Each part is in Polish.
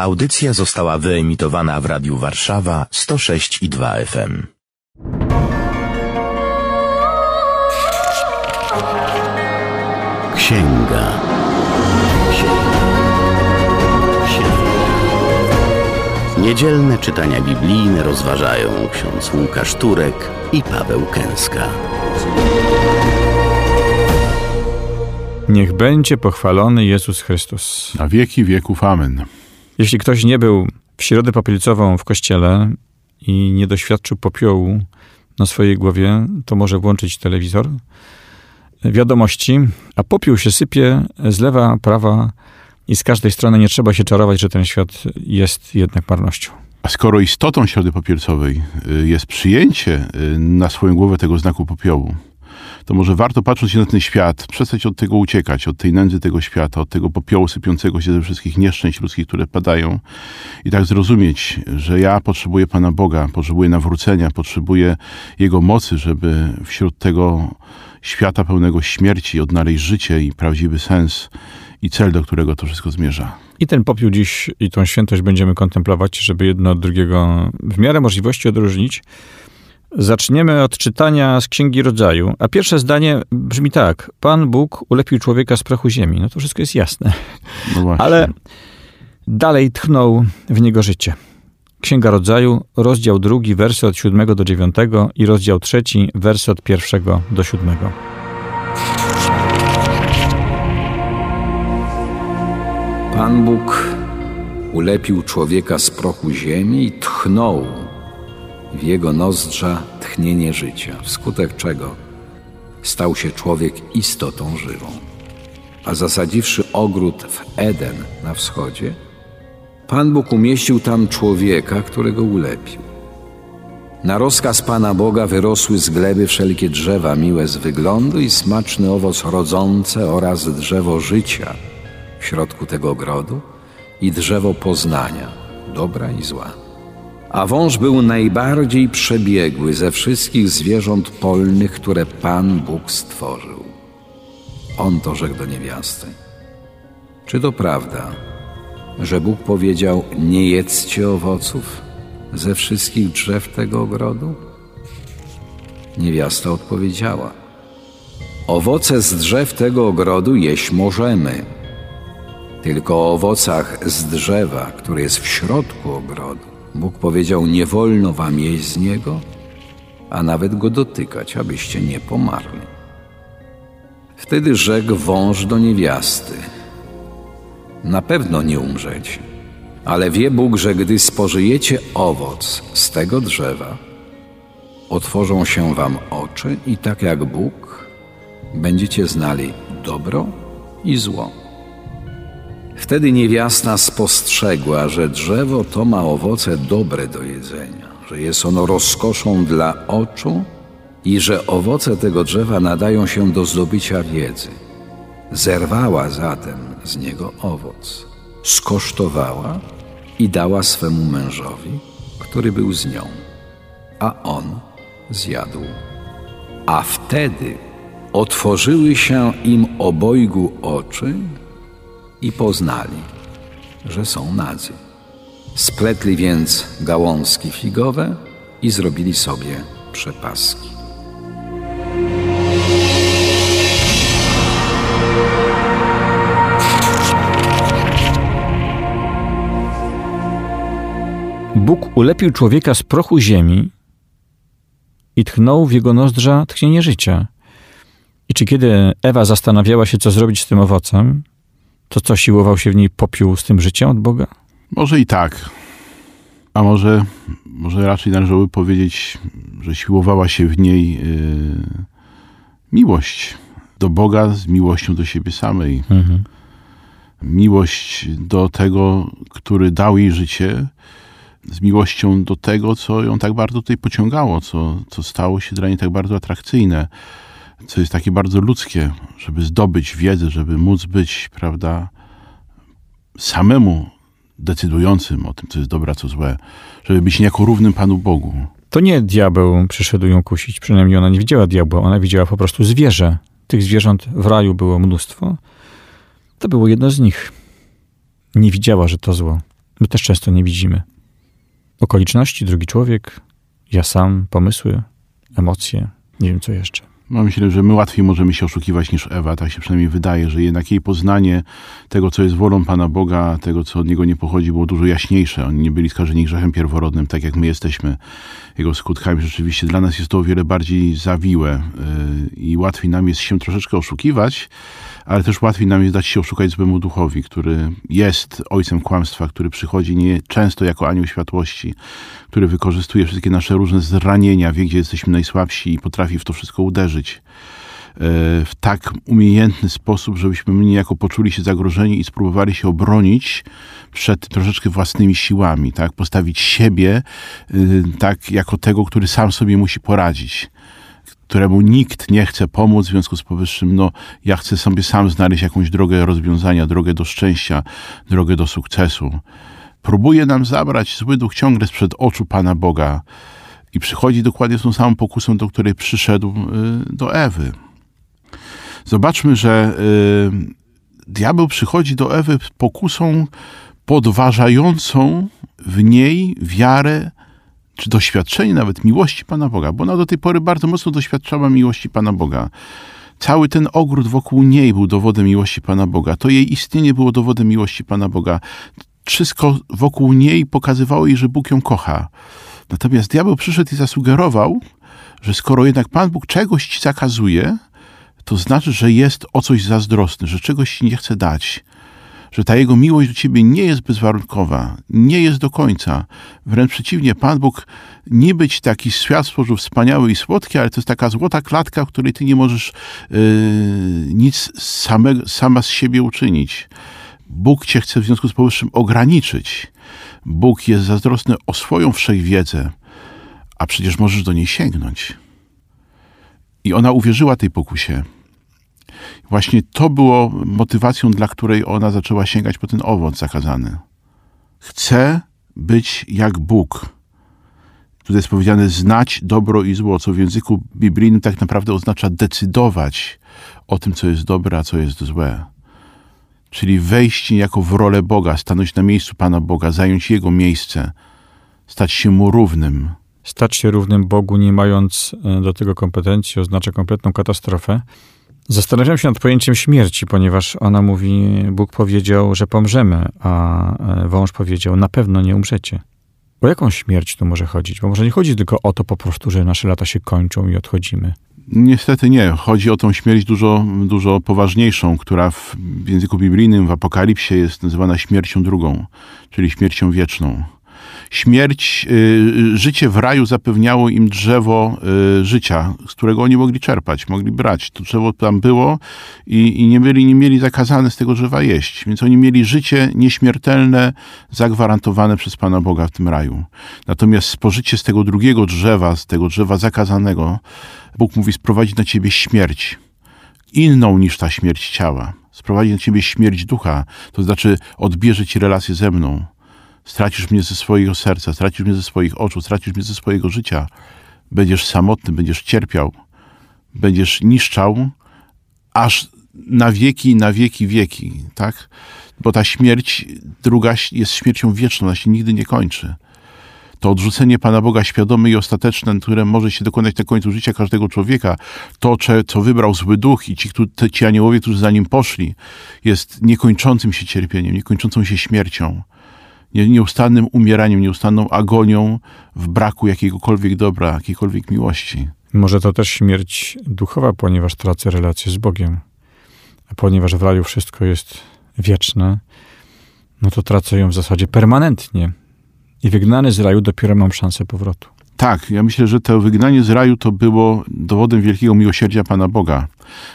Audycja została wyemitowana w Radiu Warszawa 106 i 2 FM. Księga. Księga. Księga. Niedzielne czytania biblijne rozważają ksiądz Łukasz Turek i Paweł Kęska. Niech będzie pochwalony Jezus Chrystus. Na wieki wieków. Amen. Jeśli ktoś nie był w środę popielcową w kościele i nie doświadczył popiołu na swojej głowie, to może włączyć telewizor, wiadomości, a popiół się sypie z lewa, prawa i z każdej strony. Nie trzeba się czarować, że ten świat jest jednak marnością. A skoro istotą środy popielcowej y, jest przyjęcie y, na swoją głowę tego znaku popiołu, to może warto patrząc się na ten świat, przestać od tego uciekać, od tej nędzy tego świata, od tego popiołu sypiącego się ze wszystkich nieszczęść ludzkich, które padają i tak zrozumieć, że ja potrzebuję Pana Boga, potrzebuję nawrócenia, potrzebuję Jego mocy, żeby wśród tego świata pełnego śmierci odnaleźć życie i prawdziwy sens i cel, do którego to wszystko zmierza. I ten popiół dziś i tą świętość będziemy kontemplować, żeby jedno od drugiego w miarę możliwości odróżnić. Zaczniemy od czytania z Księgi Rodzaju, a pierwsze zdanie brzmi tak. Pan Bóg ulepił człowieka z prochu ziemi. No to wszystko jest jasne. No. Ale dalej tchnął w niego życie. Księga Rodzaju, rozdział drugi, wersy od 7 do 9 i rozdział trzeci, wersy od 1 do 7. Pan Bóg ulepił człowieka z prochu ziemi i tchnął w jego nozdrza tchnienie życia, wskutek czego stał się człowiek istotą żywą. A zasadziwszy ogród w Eden na wschodzie, Pan Bóg umieścił tam człowieka, którego ulepił. Na rozkaz Pana Boga wyrosły z gleby wszelkie drzewa miłe z wyglądu i smaczny owoc rodzące oraz drzewo życia w środku tego ogrodu i drzewo poznania, dobra i zła. A wąż był najbardziej przebiegły ze wszystkich zwierząt polnych, które Pan Bóg stworzył. On to rzekł do niewiasty. Czy to prawda, że Bóg powiedział: Nie jedzcie owoców ze wszystkich drzew tego ogrodu? Niewiasta odpowiedziała: Owoce z drzew tego ogrodu jeść możemy, tylko o owocach z drzewa, które jest w środku ogrodu. Bóg powiedział: Nie wolno wam jeść z niego, a nawet go dotykać, abyście nie pomarli. Wtedy rzekł wąż do niewiasty: Na pewno nie umrzecie, ale wie Bóg, że gdy spożyjecie owoc z tego drzewa, otworzą się wam oczy i tak jak Bóg będziecie znali dobro i zło. Wtedy niewiasta spostrzegła, że drzewo to ma owoce dobre do jedzenia, że jest ono rozkoszą dla oczu i że owoce tego drzewa nadają się do zdobycia wiedzy. Zerwała zatem z niego owoc, skosztowała i dała swemu mężowi, który był z nią, a on zjadł. A wtedy otworzyły się im obojgu oczy i poznali, że są nadzy. Spletli więc gałązki figowe i zrobili sobie przepaski. Bóg ulepił człowieka z prochu ziemi i tchnął w jego nozdrza tchnienie życia. I czy kiedy Ewa zastanawiała się, co zrobić z tym owocem, to co siłował się w niej popiół z tym życiem od Boga? Może i tak. A może, może raczej należałoby powiedzieć, że siłowała się w niej yy, miłość do Boga z miłością do siebie samej. Mhm. Miłość do tego, który dał jej życie, z miłością do tego, co ją tak bardzo tutaj pociągało, co, co stało się dla niej tak bardzo atrakcyjne, co jest takie bardzo ludzkie, żeby zdobyć wiedzę, żeby móc być, prawda, samemu decydującym o tym, co jest dobre, co złe, żeby być niejako równym Panu Bogu. To nie diabeł przyszedł ją kusić, przynajmniej ona nie widziała diabła, ona widziała po prostu zwierzę. Tych zwierząt w raju było mnóstwo. To było jedno z nich. Nie widziała, że to zło. my też często nie widzimy. Okoliczności, drugi człowiek, ja sam, pomysły, emocje, nie wiem co jeszcze. No, myślę, że my łatwiej możemy się oszukiwać niż Ewa, tak się przynajmniej wydaje, że jednak jej poznanie tego, co jest wolą Pana Boga, tego, co od Niego nie pochodzi, było dużo jaśniejsze. Oni nie byli skażeni grzechem pierworodnym, tak jak my jesteśmy jego skutkami. Rzeczywiście dla nas jest to o wiele bardziej zawiłe yy, i łatwiej nam jest się troszeczkę oszukiwać, ale też łatwiej nam jest dać się oszukać złemu duchowi, który jest ojcem kłamstwa, który przychodzi nie często jako anioł światłości, który wykorzystuje wszystkie nasze różne zranienia, wie, gdzie jesteśmy najsłabsi i potrafi w to wszystko uderzyć e, w tak umiejętny sposób, żebyśmy my niejako poczuli się zagrożeni i spróbowali się obronić przed troszeczkę własnymi siłami, tak? Postawić siebie y, tak jako tego, który sam sobie musi poradzić któremu nikt nie chce pomóc, w związku z powyższym, no, ja chcę sobie sam znaleźć jakąś drogę rozwiązania, drogę do szczęścia, drogę do sukcesu. Próbuje nam zabrać zły duch ciągle sprzed oczu Pana Boga i przychodzi dokładnie z tą samą pokusą, do której przyszedł y, do Ewy. Zobaczmy, że y, diabeł przychodzi do Ewy z pokusą podważającą w niej wiarę czy doświadczenie nawet miłości Pana Boga, bo ona do tej pory bardzo mocno doświadczała miłości Pana Boga. Cały ten ogród wokół niej był dowodem miłości Pana Boga. To jej istnienie było dowodem miłości Pana Boga. Wszystko wokół niej pokazywało jej, że Bóg ją kocha. Natomiast diabeł przyszedł i zasugerował, że skoro jednak Pan Bóg czegoś ci zakazuje, to znaczy, że jest o coś zazdrosny, że czegoś ci nie chce dać że ta Jego miłość do Ciebie nie jest bezwarunkowa, nie jest do końca. Wręcz przeciwnie, Pan Bóg nie być taki świat stworzył wspaniały i słodki, ale to jest taka złota klatka, w której Ty nie możesz yy, nic same, sama z siebie uczynić. Bóg Cię chce w związku z powyższym ograniczyć. Bóg jest zazdrosny o swoją wszechwiedzę, a przecież możesz do niej sięgnąć. I ona uwierzyła tej pokusie. Właśnie to było motywacją, dla której ona zaczęła sięgać po ten owoc zakazany. Chcę być jak Bóg. Tutaj jest powiedziane znać dobro i zło, co w języku biblijnym tak naprawdę oznacza decydować o tym, co jest dobre, a co jest złe. Czyli wejść niejako w rolę Boga, stanąć na miejscu Pana Boga, zająć Jego miejsce, stać się Mu równym. Stać się równym Bogu, nie mając e, do tego kompetencji, oznacza kompletną katastrofę. Zastanawiam się nad pojęciem śmierci, ponieważ ona mówi, Bóg powiedział, że pomrzemy, a e, wąż powiedział, na pewno nie umrzecie. O jaką śmierć tu może chodzić? Bo może nie chodzi tylko o to po prostu, że nasze lata się kończą i odchodzimy. Niestety nie. Chodzi o tą śmierć dużo, dużo poważniejszą, która w języku biblijnym, w Apokalipsie jest nazywana śmiercią drugą, czyli śmiercią wieczną śmierć, y, życie w raju zapewniało im drzewo y, życia, z którego oni mogli czerpać, mogli brać. To drzewo tam było i, i nie, byli, nie mieli zakazane z tego drzewa jeść. Więc oni mieli życie nieśmiertelne, zagwarantowane przez Pana Boga w tym raju. Natomiast spożycie z tego drugiego drzewa, z tego drzewa zakazanego, Bóg mówi sprowadzić na ciebie śmierć. Inną niż ta śmierć ciała. Sprowadzi na ciebie śmierć ducha, to znaczy odbierze ci relację ze mną Stracisz mnie ze swojego serca, stracisz mnie ze swoich oczu, stracisz mnie ze swojego życia. Będziesz samotny, będziesz cierpiał, będziesz niszczał, aż na wieki, na wieki, wieki, tak? Bo ta śmierć druga jest śmiercią wieczną, ona się nigdy nie kończy. To odrzucenie Pana Boga świadome i ostateczne, które może się dokonać na końcu życia każdego człowieka, to, co wybrał zły duch i ci, ci aniołowie, którzy za nim poszli, jest niekończącym się cierpieniem, niekończącą się śmiercią nieustannym umieraniem, nieustanną agonią w braku jakiegokolwiek dobra, jakiejkolwiek miłości. Może to też śmierć duchowa, ponieważ tracę relację z Bogiem. A ponieważ w raju wszystko jest wieczne, no to tracę ją w zasadzie permanentnie. I wygnany z raju dopiero mam szansę powrotu. Tak, ja myślę, że to wygnanie z raju to było dowodem wielkiego miłosierdzia Pana Boga.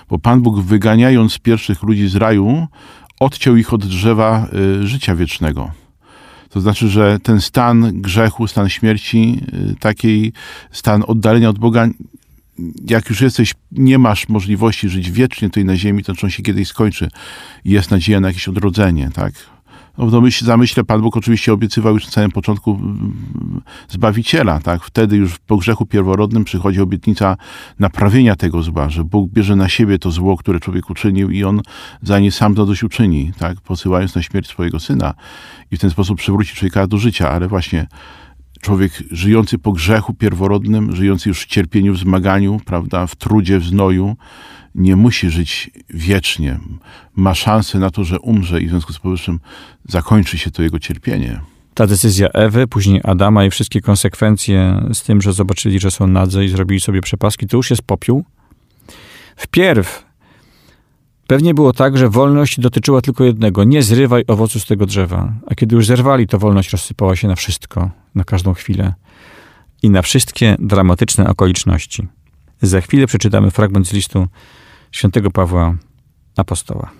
Bo Pan Bóg wyganiając pierwszych ludzi z raju, odciął ich od drzewa y, życia wiecznego. To znaczy, że ten stan grzechu, stan śmierci, y, taki stan oddalenia od Boga, jak już jesteś, nie masz możliwości żyć wiecznie tutaj na ziemi, to on się kiedyś skończy jest nadzieja na jakieś odrodzenie, tak? No w domyśle, zamyśle Pan Bóg oczywiście obiecywał już na samym początku mm, Zbawiciela, tak? Wtedy już po grzechu pierworodnym przychodzi obietnica naprawienia tego zła, że Bóg bierze na siebie to zło, które człowiek uczynił i On za nie sam uczyni, tak? Posyłając na śmierć swojego Syna i w ten sposób przywróci człowieka do życia, ale właśnie człowiek żyjący po grzechu pierworodnym, żyjący już w cierpieniu, w zmaganiu, prawda, w trudzie, w znoju, nie musi żyć wiecznie. Ma szansę na to, że umrze i w związku z powyższym zakończy się to jego cierpienie. Ta decyzja Ewy, później Adama i wszystkie konsekwencje z tym, że zobaczyli, że są nadze i zrobili sobie przepaski, to już jest popiół. Wpierw pewnie było tak, że wolność dotyczyła tylko jednego: nie zrywaj owocu z tego drzewa. A kiedy już zerwali, to wolność rozsypała się na wszystko, na każdą chwilę i na wszystkie dramatyczne okoliczności. Za chwilę przeczytamy fragment z listu świętego Pawła Apostoła.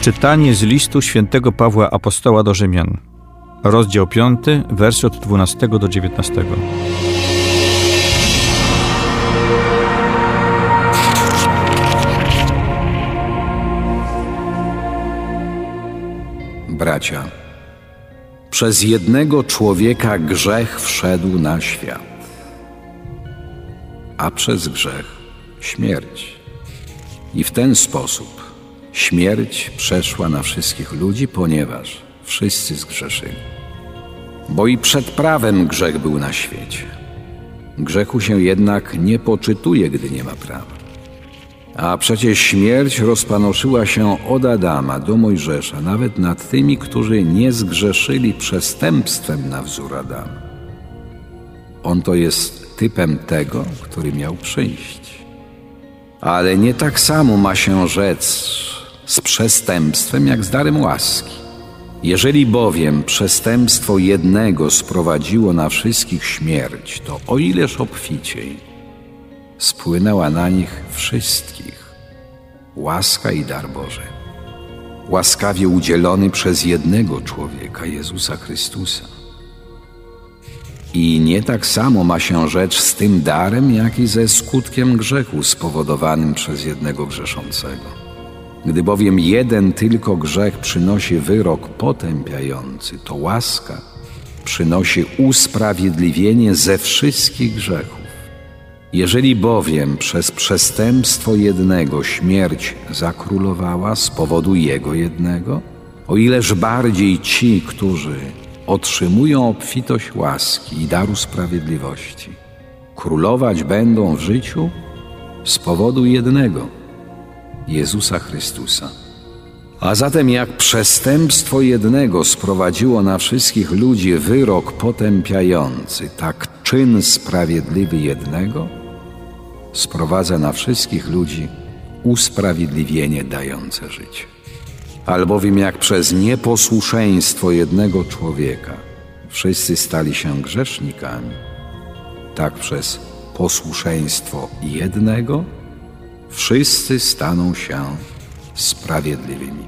Czytanie z listu świętego Pawła Apostoła do Rzymian rozdział 5, wersy od 12 do 19. Bracia, przez jednego człowieka grzech wszedł na świat, a przez grzech śmierć. I w ten sposób śmierć przeszła na wszystkich ludzi, ponieważ wszyscy zgrzeszyli bo i przed prawem grzech był na świecie. Grzechu się jednak nie poczytuje, gdy nie ma prawa. A przecież śmierć rozpanoszyła się od Adama do Mojżesza, nawet nad tymi, którzy nie zgrzeszyli przestępstwem na wzór Adama. On to jest typem tego, który miał przyjść. Ale nie tak samo ma się rzec z przestępstwem, jak z darem łaski. Jeżeli bowiem przestępstwo jednego sprowadziło na wszystkich śmierć, to o ileż obficiej spłynęła na nich wszystkich łaska i dar Boży. Łaskawie udzielony przez jednego człowieka, Jezusa Chrystusa. I nie tak samo ma się rzecz z tym darem, jak i ze skutkiem grzechu spowodowanym przez jednego grzeszącego. Gdy bowiem jeden tylko grzech przynosi wyrok potępiający, to łaska przynosi usprawiedliwienie ze wszystkich grzechów. Jeżeli bowiem przez przestępstwo jednego śmierć zakrólowała z powodu jego jednego, o ileż bardziej ci, którzy otrzymują obfitość łaski i daru sprawiedliwości, królować będą w życiu z powodu jednego Jezusa Chrystusa. A zatem jak przestępstwo jednego sprowadziło na wszystkich ludzi wyrok potępiający, tak czyn sprawiedliwy jednego sprowadza na wszystkich ludzi usprawiedliwienie dające życie. Albowiem jak przez nieposłuszeństwo jednego człowieka wszyscy stali się grzesznikami, tak przez posłuszeństwo jednego wszyscy staną się sprawiedliwymi.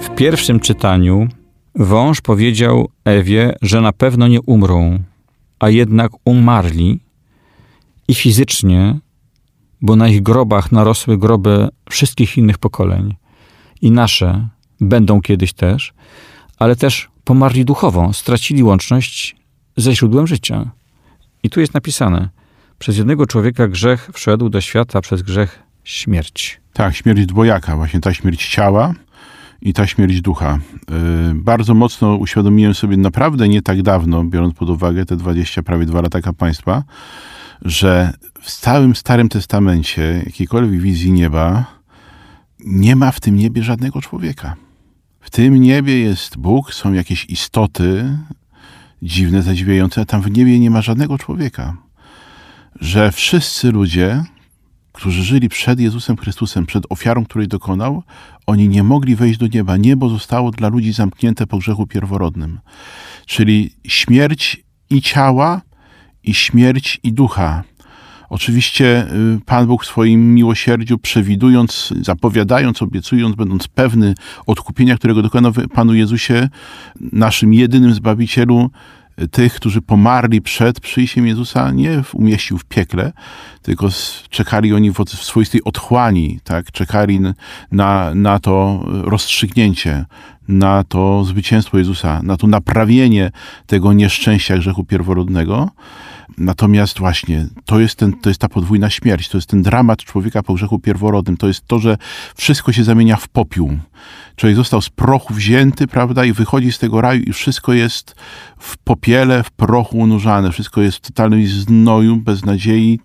W pierwszym czytaniu wąż powiedział Ewie, że na pewno nie umrą, a jednak umarli i fizycznie, bo na ich grobach narosły groby wszystkich innych pokoleń i nasze będą kiedyś też, ale też pomarli duchowo, stracili łączność ze źródłem życia. I tu jest napisane: Przez jednego człowieka grzech wszedł do świata, przez grzech śmierć. Tak, śmierć dwojaka, właśnie ta śmierć ciała i ta śmierć ducha. Yy, bardzo mocno uświadomiłem sobie naprawdę nie tak dawno, biorąc pod uwagę te 20, prawie dwa lata kapłaństwa, że w całym Starym Testamencie jakiejkolwiek wizji nieba nie ma w tym niebie żadnego człowieka. W tym niebie jest Bóg, są jakieś istoty dziwne, zadziwiające, a tam w niebie nie ma żadnego człowieka. Że wszyscy ludzie którzy żyli przed Jezusem Chrystusem, przed ofiarą, której dokonał, oni nie mogli wejść do nieba. Niebo zostało dla ludzi zamknięte po grzechu pierworodnym. Czyli śmierć i ciała, i śmierć i ducha. Oczywiście y, Pan Bóg w swoim miłosierdziu, przewidując, zapowiadając, obiecując, będąc pewny odkupienia, którego dokonał Panu Jezusie, naszym jedynym Zbawicielu, y, tych, którzy pomarli przed przyjściem Jezusa, nie umieścił w piekle, tylko czekali oni w swoistej otchłani, tak? czekali na, na to rozstrzygnięcie, na to zwycięstwo Jezusa, na to naprawienie tego nieszczęścia grzechu pierworodnego. Natomiast właśnie to jest, ten, to jest ta podwójna śmierć, to jest ten dramat człowieka po grzechu pierworodnym, to jest to, że wszystko się zamienia w popiół. Człowiek został z prochu wzięty, prawda, i wychodzi z tego raju i wszystko jest w popiele, w prochu unurzane, wszystko jest w totalnym znoju, bez nadziei,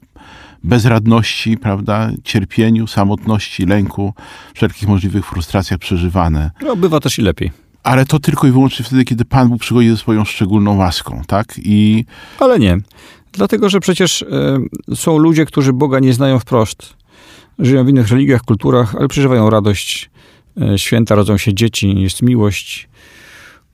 bezradności, prawda, cierpieniu, samotności, lęku, wszelkich możliwych frustracjach przeżywane. No, bywa też i lepiej ale to tylko i wyłącznie wtedy, kiedy Pan Bóg przychodzi ze swoją szczególną łaską, tak? I... Ale nie. Dlatego, że przecież y, są ludzie, którzy Boga nie znają wprost. Żyją w innych religiach, kulturach, ale przeżywają radość. Y, święta rodzą się dzieci, jest miłość.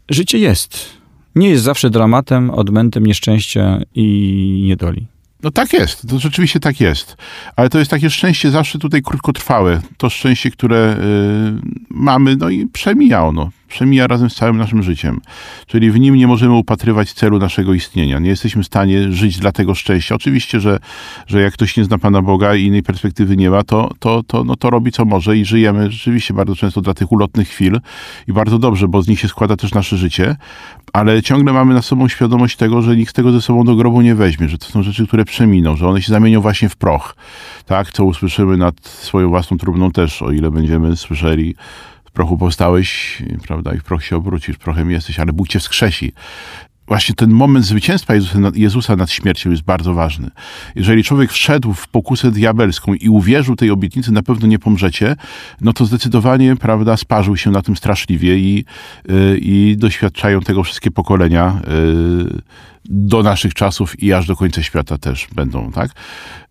Życie jest. Nie jest zawsze dramatem, odmętem nieszczęścia i niedoli. No tak jest, to rzeczywiście tak jest. Ale to jest takie szczęście zawsze tutaj krótkotrwałe. To szczęście, które y, mamy, no i przemija ono przemija razem z całym naszym życiem. Czyli w nim nie możemy upatrywać celu naszego istnienia. Nie jesteśmy w stanie żyć dla tego szczęścia. Oczywiście, że, że jak ktoś nie zna Pana Boga i innej perspektywy nie ma, to, to, to, no to robi co może i żyjemy rzeczywiście bardzo często dla tych ulotnych chwil i bardzo dobrze, bo z nich się składa też nasze życie, ale ciągle mamy na sobą świadomość tego, że nikt tego ze sobą do grobu nie weźmie, że to są rzeczy, które przeminą, że one się zamienią właśnie w proch. Tak, co usłyszymy nad swoją własną trumną też, o ile będziemy słyszeli prochu powstałeś, prawda, i w proch się obrócisz, prochem jesteś, ale Bóg cię wskrzesi. Właśnie ten moment zwycięstwa Jezusa nad, Jezusa nad śmiercią jest bardzo ważny. Jeżeli człowiek wszedł w pokusę diabelską i uwierzył tej obietnicy, na pewno nie pomrzecie, no to zdecydowanie, prawda, sparzył się na tym straszliwie i, yy, i doświadczają tego wszystkie pokolenia yy, do naszych czasów i aż do końca świata też będą, tak?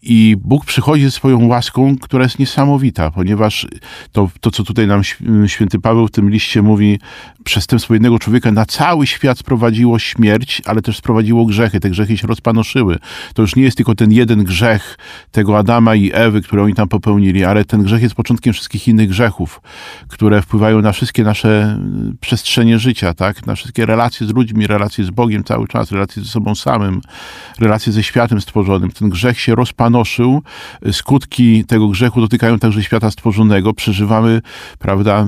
I Bóg przychodzi ze swoją łaską, która jest niesamowita, ponieważ to, to co tutaj nam święty Paweł w tym liście mówi, przestępstwo jednego człowieka na cały świat sprowadziło śmierć, ale też sprowadziło grzechy. Te grzechy się rozpanoszyły. To już nie jest tylko ten jeden grzech tego Adama i Ewy, które oni tam popełnili, ale ten grzech jest początkiem wszystkich innych grzechów, które wpływają na wszystkie nasze przestrzenie życia, tak? Na wszystkie relacje z ludźmi, relacje z Bogiem cały czas, relacje ze sobą samym, relacje ze światem stworzonym. Ten grzech się rozpanoszył. Skutki tego grzechu dotykają także świata stworzonego. Przeżywamy, prawda,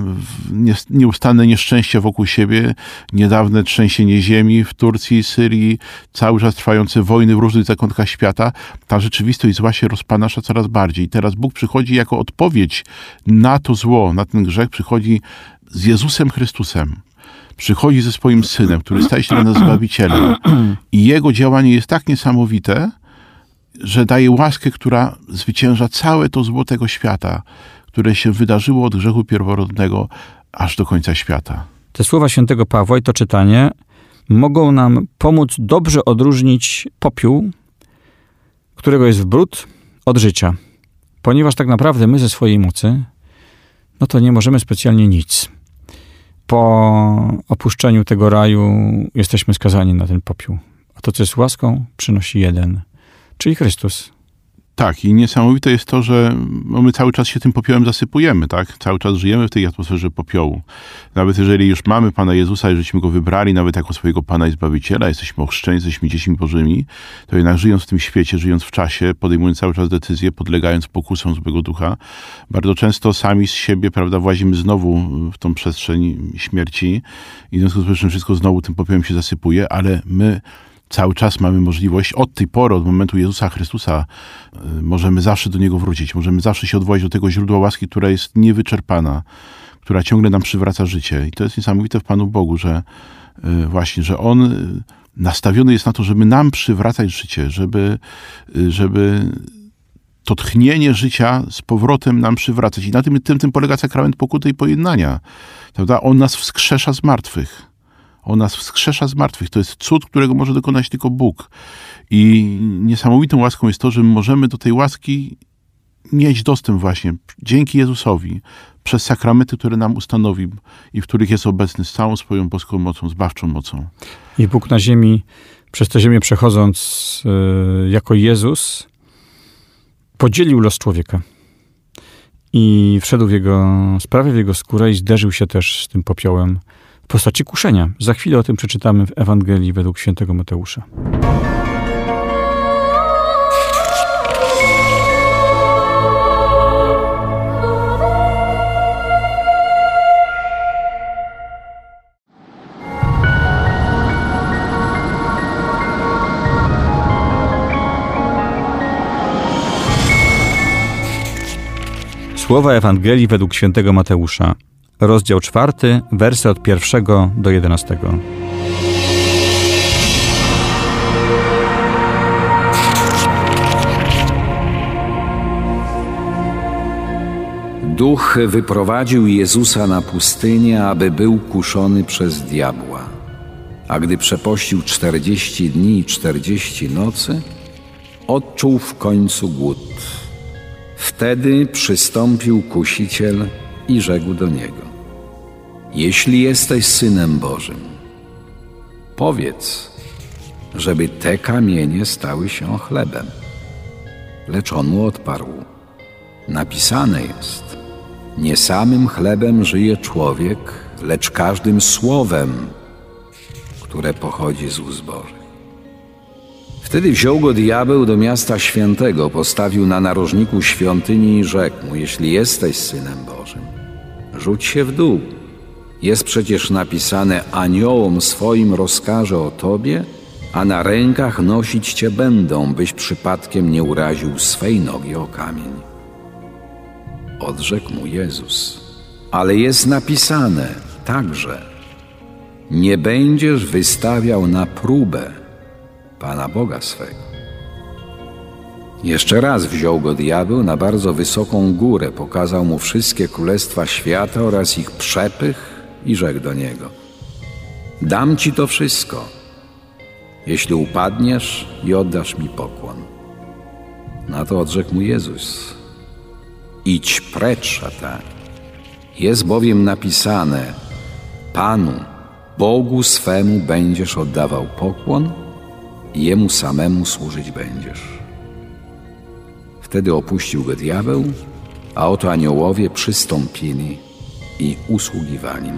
nieustanne nieszczęście wokół siebie, niedawne trzęsienie ziemi w Turcji, Syrii, cały czas trwające wojny w różnych zakątkach świata. Ta rzeczywistość zła się rozpanasza coraz bardziej. Teraz Bóg przychodzi jako odpowiedź na to zło, na ten grzech, przychodzi z Jezusem Chrystusem przychodzi ze swoim synem, który staje się dla nas zbawicielem. I jego działanie jest tak niesamowite, że daje łaskę, która zwycięża całe to złotego świata, które się wydarzyło od grzechu pierworodnego aż do końca świata. Te słowa świętego Pawła i to czytanie mogą nam pomóc dobrze odróżnić popiół, którego jest w brud, od życia. Ponieważ tak naprawdę my ze swojej mocy, no to nie możemy specjalnie nic po opuszczeniu tego raju jesteśmy skazani na ten popiół. A to, co jest łaską, przynosi jeden, czyli Chrystus. Tak, i niesamowite jest to, że no, my cały czas się tym popiołem zasypujemy, tak? Cały czas żyjemy w tej atmosferze popiołu. Nawet jeżeli już mamy Pana Jezusa i żeśmy Go wybrali nawet jako swojego Pana i Zbawiciela, jesteśmy ochrzczeni, jesteśmy dziećmi Bożymi, to jednak żyjąc w tym świecie, żyjąc w czasie, podejmując cały czas decyzje, podlegając pokusom złego ducha, bardzo często sami z siebie, prawda, włazimy znowu w tą przestrzeń śmierci i w związku z tym wszystko znowu tym popiołem się zasypuje, ale my cały czas mamy możliwość, od tej pory, od momentu Jezusa Chrystusa, y, możemy zawsze do Niego wrócić, możemy zawsze się odwołać do tego źródła łaski, która jest niewyczerpana, która ciągle nam przywraca życie. I to jest niesamowite w Panu Bogu, że y, właśnie, że On y, nastawiony jest na to, żeby nam przywracać życie, żeby, żeby to tchnienie życia z powrotem nam przywracać. I na tym, tym, tym polega sakrament pokuty i pojednania. Prawda? On nas wskrzesza z martwych. On nas wskrzesza z martwych. To jest cud, którego może dokonać tylko Bóg. I niesamowitą łaską jest to, że możemy do tej łaski mieć dostęp właśnie dzięki Jezusowi przez sakramenty, które nam ustanowił i w których jest obecny z całą swoją boską mocą, zbawczą mocą. I Bóg na ziemi, przez tę ziemię przechodząc y, jako Jezus, podzielił los człowieka. I wszedł w jego sprawę, w jego skórę i zderzył się też z tym popiołem w postaci kuszenia. Za chwilę o tym przeczytamy w Ewangelii według świętego Mateusza. Słowa Ewangelii według świętego Mateusza, rozdział czwarty, wersy od pierwszego do jedenastego. Duch wyprowadził Jezusa na pustynię, aby był kuszony przez diabła. A gdy przepościł czterdzieści dni i czterdzieści nocy, odczuł w końcu głód. Wtedy przystąpił kusiciel i rzekł do niego: Jeśli jesteś synem Bożym, powiedz, żeby te kamienie stały się chlebem. Lecz on mu odparł: Napisane jest: Nie samym chlebem żyje człowiek, lecz każdym słowem, które pochodzi z ust. Wtedy wziął go diabeł do miasta świętego, postawił na narożniku świątyni i rzekł mu: Jeśli jesteś synem Bożym, rzuć się w dół. Jest przecież napisane: Aniołom swoim rozkaże o tobie, a na rękach nosić cię będą, byś przypadkiem nie uraził swej nogi o kamień. Odrzekł mu Jezus: Ale jest napisane także: Nie będziesz wystawiał na próbę Pana Boga swego. Jeszcze raz wziął go diabeł na bardzo wysoką górę, pokazał mu wszystkie królestwa świata oraz ich przepych i rzekł do niego: Dam ci to wszystko, jeśli upadniesz i oddasz mi pokłon. Na to odrzekł mu Jezus: Idź precz, szatan. Jest bowiem napisane: Panu, Bogu swemu będziesz oddawał pokłon i Jemu samemu służyć będziesz. Wtedy opuścił go diabeł, a oto aniołowie przystąpili i usługiwali.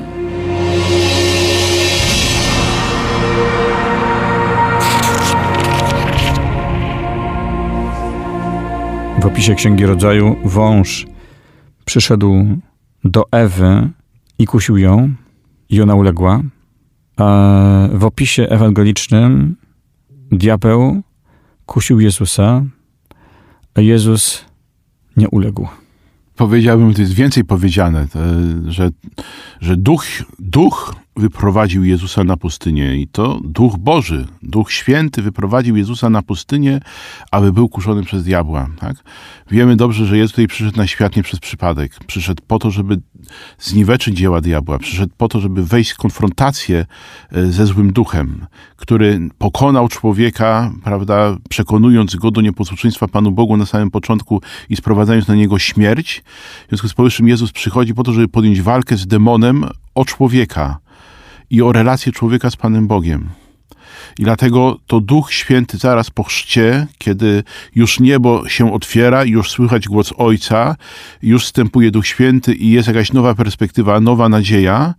W opisie Księgi Rodzaju wąż przyszedł do Ewy i kusił ją, i ona uległa. A w opisie ewangelicznym diabeł kusił Jezusa, a Jezus nie uległ. Powiedziałbym, to jest więcej powiedziane, że, że duch, duch wyprowadził Jezusa na pustynię i to Duch Boży, Duch Święty wyprowadził Jezusa na pustynię, aby był kuszony przez diabła. Tak? Wiemy dobrze, że Jezus tutaj przyszedł na świat nie przez przypadek. Przyszedł po to, żeby zniweczyć dzieła diabła. Przyszedł po to, żeby wejść w konfrontację e, ze złym duchem, który pokonał człowieka, prawda, przekonując go do nieposłuszeństwa Panu Bogu na samym początku i sprowadzając na niego śmierć. W związku z powyższym Jezus przychodzi po to, żeby podjąć walkę z demonem o człowieka i o relację człowieka z Panem Bogiem. I dlatego to Duch Święty zaraz po chrzcie, kiedy już niebo się otwiera już słychać głos Ojca, już wstępuje Duch Święty i jest jakaś nowa perspektywa, nowa nadzieja,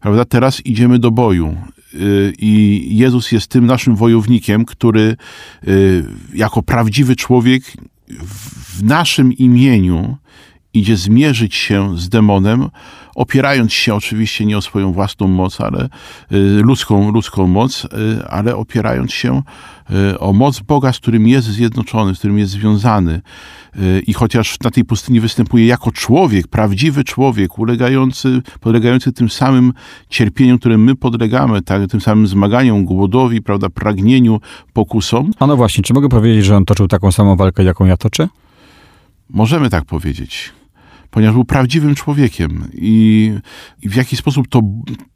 prawda? Teraz idziemy do boju. Y, I Jezus jest tym naszym wojownikiem, który y, jako prawdziwy człowiek w naszym imieniu idzie zmierzyć się z demonem, opierając się oczywiście nie o swoją własną moc, ale y, ludzką, ludzką moc, y, ale opierając się y, o moc Boga, z którym jest zjednoczony, z którym jest związany. I chociaż na tej pustyni występuje jako człowiek, prawdziwy człowiek, ulegający, podlegający tym samym cierpieniom, którym my podlegamy, tak, tym samym zmaganiom, głodowi, prawda, pragnieniu, pokusom. A no właśnie, czy mogę powiedzieć, że on toczył taką samą walkę, jaką ja toczę? Możemy tak powiedzieć. Ponieważ był prawdziwym człowiekiem i, i w jaki sposób to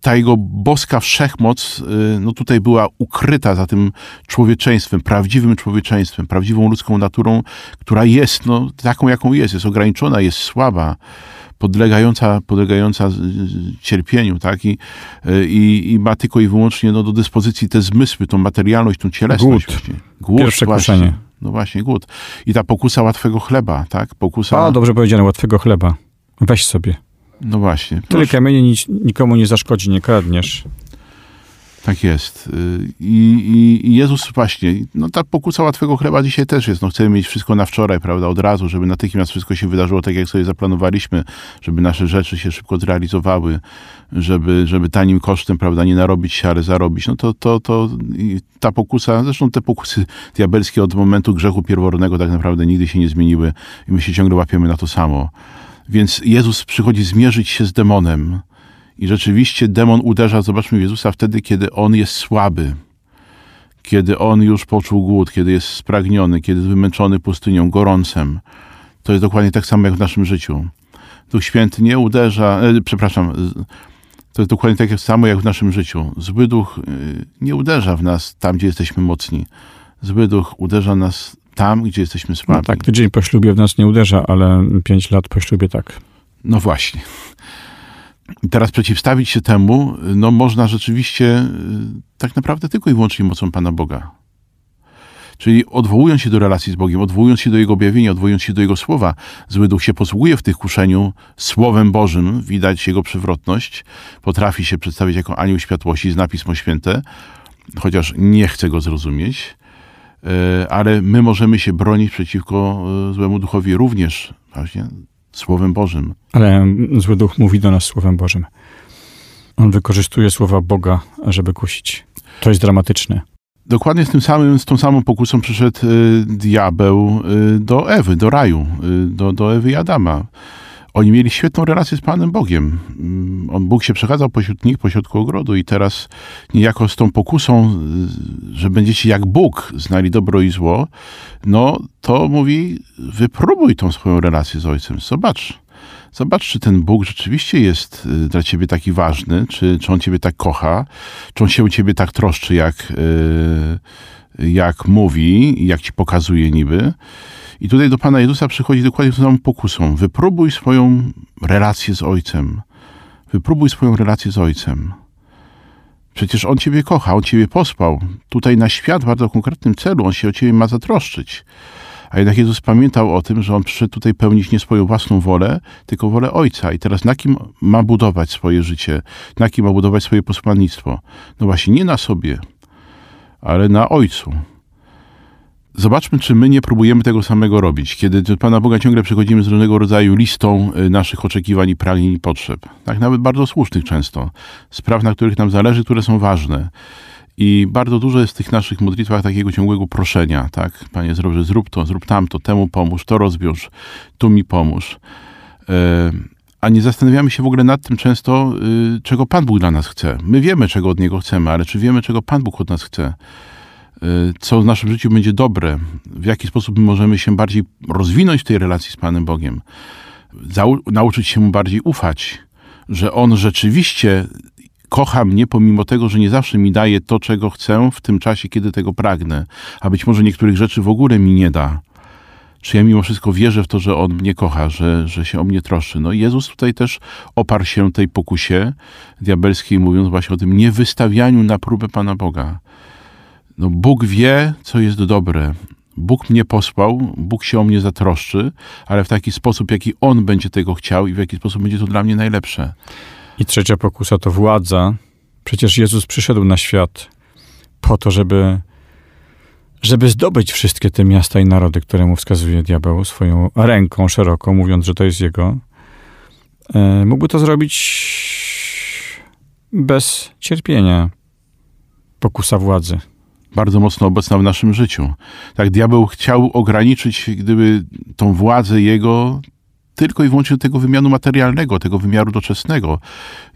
ta jego boska wszechmoc y, no tutaj była ukryta za tym człowieczeństwem, prawdziwym człowieczeństwem, prawdziwą ludzką naturą, która jest no, taką, jaką jest, jest ograniczona, jest słaba podlegająca, podlegająca cierpieniu, tak? I, i, i ma tylko i wyłącznie no, do dyspozycji te zmysły, tą materialność, tą cielesność. Głód. Głód Pierwsze właśnie. kuszenie. No właśnie, głód. I ta pokusa łatwego chleba, tak? Pokusa... A, dobrze powiedziane, łatwego chleba. Weź sobie. No właśnie. Tyle kamieni nic, nikomu nie zaszkodzi, nie kradniesz. Tak jest. Y, I, i, Jezus właśnie, no ta pokusa łatwego chleba dzisiaj też jest. No chcemy mieć wszystko na wczoraj, prawda, od razu, żeby natychmiast wszystko się wydarzyło tak, jak sobie zaplanowaliśmy, żeby nasze rzeczy się szybko zrealizowały, żeby, żeby tanim kosztem, prawda, nie narobić się, ale zarobić. No to, to, to ta pokusa, zresztą te pokusy diabelskie od momentu grzechu pierworodnego tak naprawdę nigdy się nie zmieniły i my się ciągle łapiemy na to samo. Więc Jezus przychodzi zmierzyć się z demonem, i rzeczywiście demon uderza, zobaczmy, Jezusa wtedy, kiedy on jest słaby, kiedy on już poczuł głód, kiedy jest spragniony, kiedy jest wymęczony pustynią, gorącem. To jest dokładnie tak samo jak w naszym życiu. Duch Święty nie uderza, e, przepraszam, to jest dokładnie tak samo jak w naszym życiu. Zły duch e, nie uderza w nas tam, gdzie jesteśmy mocni. Zły duch uderza nas tam, gdzie jesteśmy słabi. No tak, tydzień po ślubie w nas nie uderza, ale pięć lat po ślubie tak. No właśnie. I teraz przeciwstawić się temu, no można rzeczywiście y, tak naprawdę tylko i wyłącznie mocą Pana Boga. Czyli odwołując się do relacji z Bogiem, odwołując się do Jego objawienia, odwołując się do Jego słowa, zły duch się posługuje w tych kuszeniu Słowem Bożym, widać Jego przewrotność, potrafi się przedstawić jako anioł światłości, zna Pismo Święte, chociaż nie chce go zrozumieć, y, ale my możemy się bronić przeciwko y, złemu duchowi również właśnie Słowem Bożym. Ale zły duch mówi do nas Słowem Bożym. On wykorzystuje słowa Boga, żeby kusić. To jest dramatyczne. Dokładnie z tym samym, z tą samą pokusą przyszedł y, diabeł y, do Ewy, do raju, y, do, do Ewy i Adama. Oni mieli świetną relację z Panem Bogiem. Mm, On, Bóg się przechadzał pośród nich, pośrodku ogrodu i teraz niejako z tą pokusą, że będziecie jak Bóg znali dobro i zło, no to mówi, wypróbuj tą swoją relację z Ojcem. Zobacz, zobacz, czy ten Bóg rzeczywiście jest y, dla ciebie taki ważny, czy, czy On ciebie tak kocha, czy On się o ciebie tak troszczy, jak, y, jak mówi, jak ci pokazuje niby. I tutaj do Pana Jezusa przychodzi dokładnie tą samą pokusą. Wypróbuj swoją relację z Ojcem. Wypróbuj swoją relację z Ojcem. Przecież On Ciebie kocha, On Ciebie pospał. Tutaj na świat w bardzo konkretnym celu, On się o Ciebie ma zatroszczyć. A jednak Jezus pamiętał o tym, że On przyszedł tutaj pełnić nie swoją własną wolę, tylko wolę Ojca. I teraz na kim ma budować swoje życie? Na kim ma budować swoje posłannictwo? No właśnie nie na sobie, ale na Ojcu. Zobaczmy, czy my nie próbujemy tego samego robić, kiedy do Pana Boga ciągle przychodzimy z różnego rodzaju listą y, naszych oczekiwań pragnień i potrzeb. Tak, nawet bardzo słusznych często. Spraw, na których nam zależy, które są ważne. I bardzo dużo jest w tych naszych modlitwach takiego ciągłego proszenia, tak? Panie, zrób, zrób to, zrób tamto, temu pomóż, to rozwiąż, tu mi pomóż. E, a nie zastanawiamy się w ogóle nad tym często, y, czego Pan Bóg dla nas chce. My wiemy, czego od Niego chcemy, ale czy wiemy, czego Pan Bóg od nas chce? Y, co w naszym życiu będzie dobre, w jaki sposób my możemy się bardziej rozwinąć w tej relacji z Panem Bogiem, nauczyć się Mu bardziej ufać, że On rzeczywiście kocha mnie, pomimo tego, że nie zawsze mi daje to, czego chcę w tym czasie, kiedy tego pragnę, a być może niektórych rzeczy w ogóle mi nie da. Czy ja mimo wszystko wierzę w to, że On mnie kocha, że, że się o mnie troszczy? No i Jezus tutaj też oparł się tej pokusie diabelskiej, mówiąc właśnie o tym niewystawianiu na próbę Pana Boga. No, Bóg wie, co jest dobre. Bóg mnie posłał, Bóg się o mnie zatroszczy, ale w taki sposób, jaki On będzie tego chciał i w jaki sposób będzie to dla mnie najlepsze. I trzecia pokusa to władza. Przecież Jezus przyszedł na świat po to, żeby, żeby zdobyć wszystkie te miasta i narody, które mu wskazuje diabeł swoją ręką szeroką, mówiąc, że to jest jego. E, mógłby to zrobić bez cierpienia. Pokusa władzy. Bardzo mocno obecna w naszym życiu. Tak, diabeł chciał ograniczyć, gdyby tą władzę jego tylko i wyłącznie do tego wymiaru materialnego, tego wymiaru doczesnego.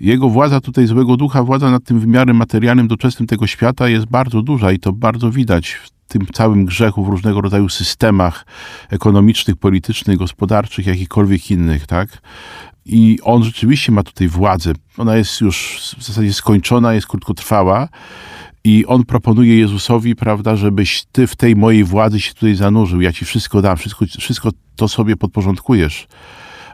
Jego władza tutaj złego ducha, władza nad tym wymiarem materialnym, doczesnym tego świata jest bardzo duża i to bardzo widać w tym całym grzechu w różnego rodzaju systemach ekonomicznych, politycznych, gospodarczych, jakichkolwiek innych, tak? I on rzeczywiście ma tutaj władzę. Ona jest już w zasadzie skończona, jest krótkotrwała. I on proponuje Jezusowi, prawda, żebyś ty w tej mojej władzy się tutaj zanurzył. Ja ci wszystko dam, wszystko, wszystko to sobie podporządkujesz.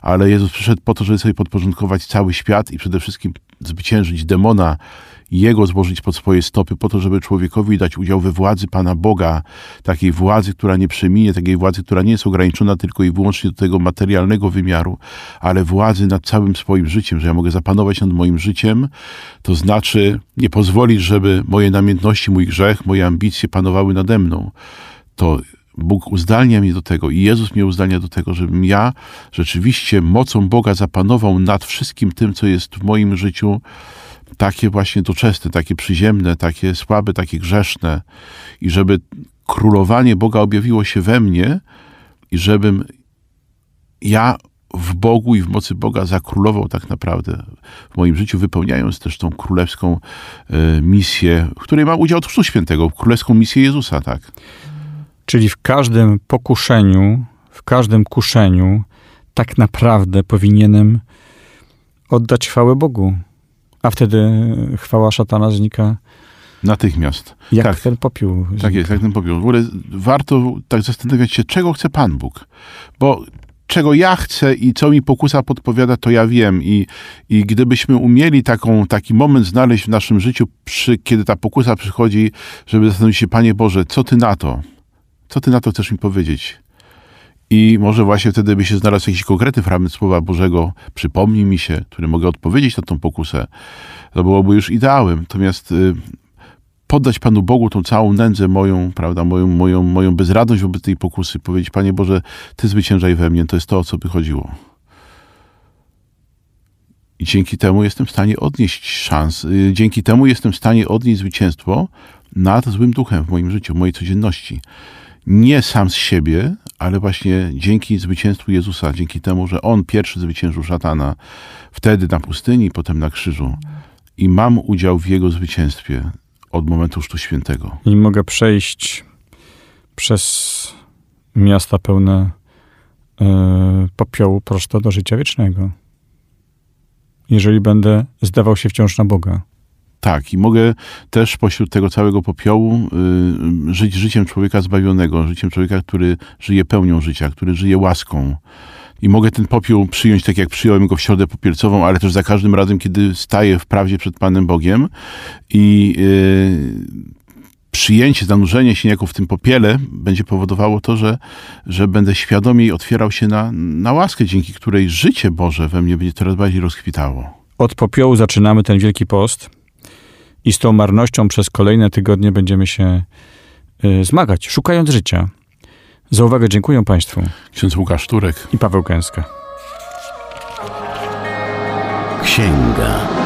Ale Jezus przyszedł po to, żeby sobie podporządkować cały świat i przede wszystkim zwyciężyć demona, jego złożyć pod swoje stopy, po to, żeby człowiekowi dać udział we władzy Pana Boga, takiej władzy, która nie przeminie, takiej władzy, która nie jest ograniczona tylko i wyłącznie do tego materialnego wymiaru, ale władzy nad całym swoim życiem, że ja mogę zapanować nad moim życiem, to znaczy nie pozwolić, żeby moje namiętności, mój grzech, moje ambicje panowały nade mną. To Bóg uzdalnia mnie do tego i Jezus mnie uzdalnia do tego, żebym ja rzeczywiście mocą Boga zapanował nad wszystkim tym, co jest w moim życiu takie właśnie doczesne, takie przyziemne, takie słabe, takie grzeszne i żeby królowanie Boga objawiło się we mnie i żebym ja w Bogu i w mocy Boga zakrólował tak naprawdę w moim życiu, wypełniając też tą królewską e, misję, w której ma udział Chrztu Świętego, królewską misję Jezusa, tak. Czyli w każdym pokuszeniu, w każdym kuszeniu tak naprawdę powinienem oddać chwałę Bogu. A wtedy chwała szatana znika Natychmiast. jak tak, ten popiół. tak znika. jest, jak ten popiół. W ogóle warto tak zastanawiać się, czego chce Pan Bóg. Bo czego ja chcę i co mi pokusa podpowiada, to ja wiem. I, i gdybyśmy umieli taką, taki moment znaleźć w naszym życiu, przy, kiedy ta pokusa przychodzi, żeby zastanowić się, Panie Boże, co Ty na to? Co Ty na to chcesz mi powiedzieć? I może właśnie wtedy by się znalazł jakiś konkretny fragment Słowa Bożego, przypomnij mi się, który mogę odpowiedzieć na tą pokusę. To byłoby już ideałem. Natomiast y, poddać Panu Bogu tą całą nędzę moją, prawda, moją, moją, moją bezradność wobec tej pokusy, powiedzieć, Panie Boże, Ty zwyciężaj we mnie, to jest to, o co by chodziło. I dzięki temu jestem w stanie odnieść szans, y, dzięki temu jestem w stanie odnieść zwycięstwo nad złym duchem w moim życiu, w mojej codzienności. Nie sam z siebie, ale właśnie dzięki zwycięstwu Jezusa, dzięki temu, że On pierwszy zwyciężył szatana, wtedy na pustyni, potem na krzyżu. I mam udział w Jego zwycięstwie od momentu Chrztu Świętego. I mogę przejść przez miasta pełne e, popiołu prosto do życia wiecznego. Jeżeli będę zdawał się wciąż na Boga. Tak, i mogę też pośród tego całego popiołu y, żyć życiem człowieka zbawionego, życiem człowieka, który żyje pełnią życia, który żyje łaską. I mogę ten popiół przyjąć tak, jak przyjąłem go w środę popielcową, ale też za każdym razem, kiedy staję w prawdzie przed Panem Bogiem i y, przyjęcie, zanurzenie się niejako w tym popiele będzie powodowało to, że, że będę świadomiej otwierał się na, na łaskę, dzięki której życie Boże we mnie będzie coraz bardziej rozkwitało. Od popiołu zaczynamy ten wielki post i z tą marnością przez kolejne tygodnie będziemy się y, zmagać, szukając życia. Za uwagę dziękuję Państwu Ksiądz Łukasz Turek. i Paweł Kęska. Księga. Księga.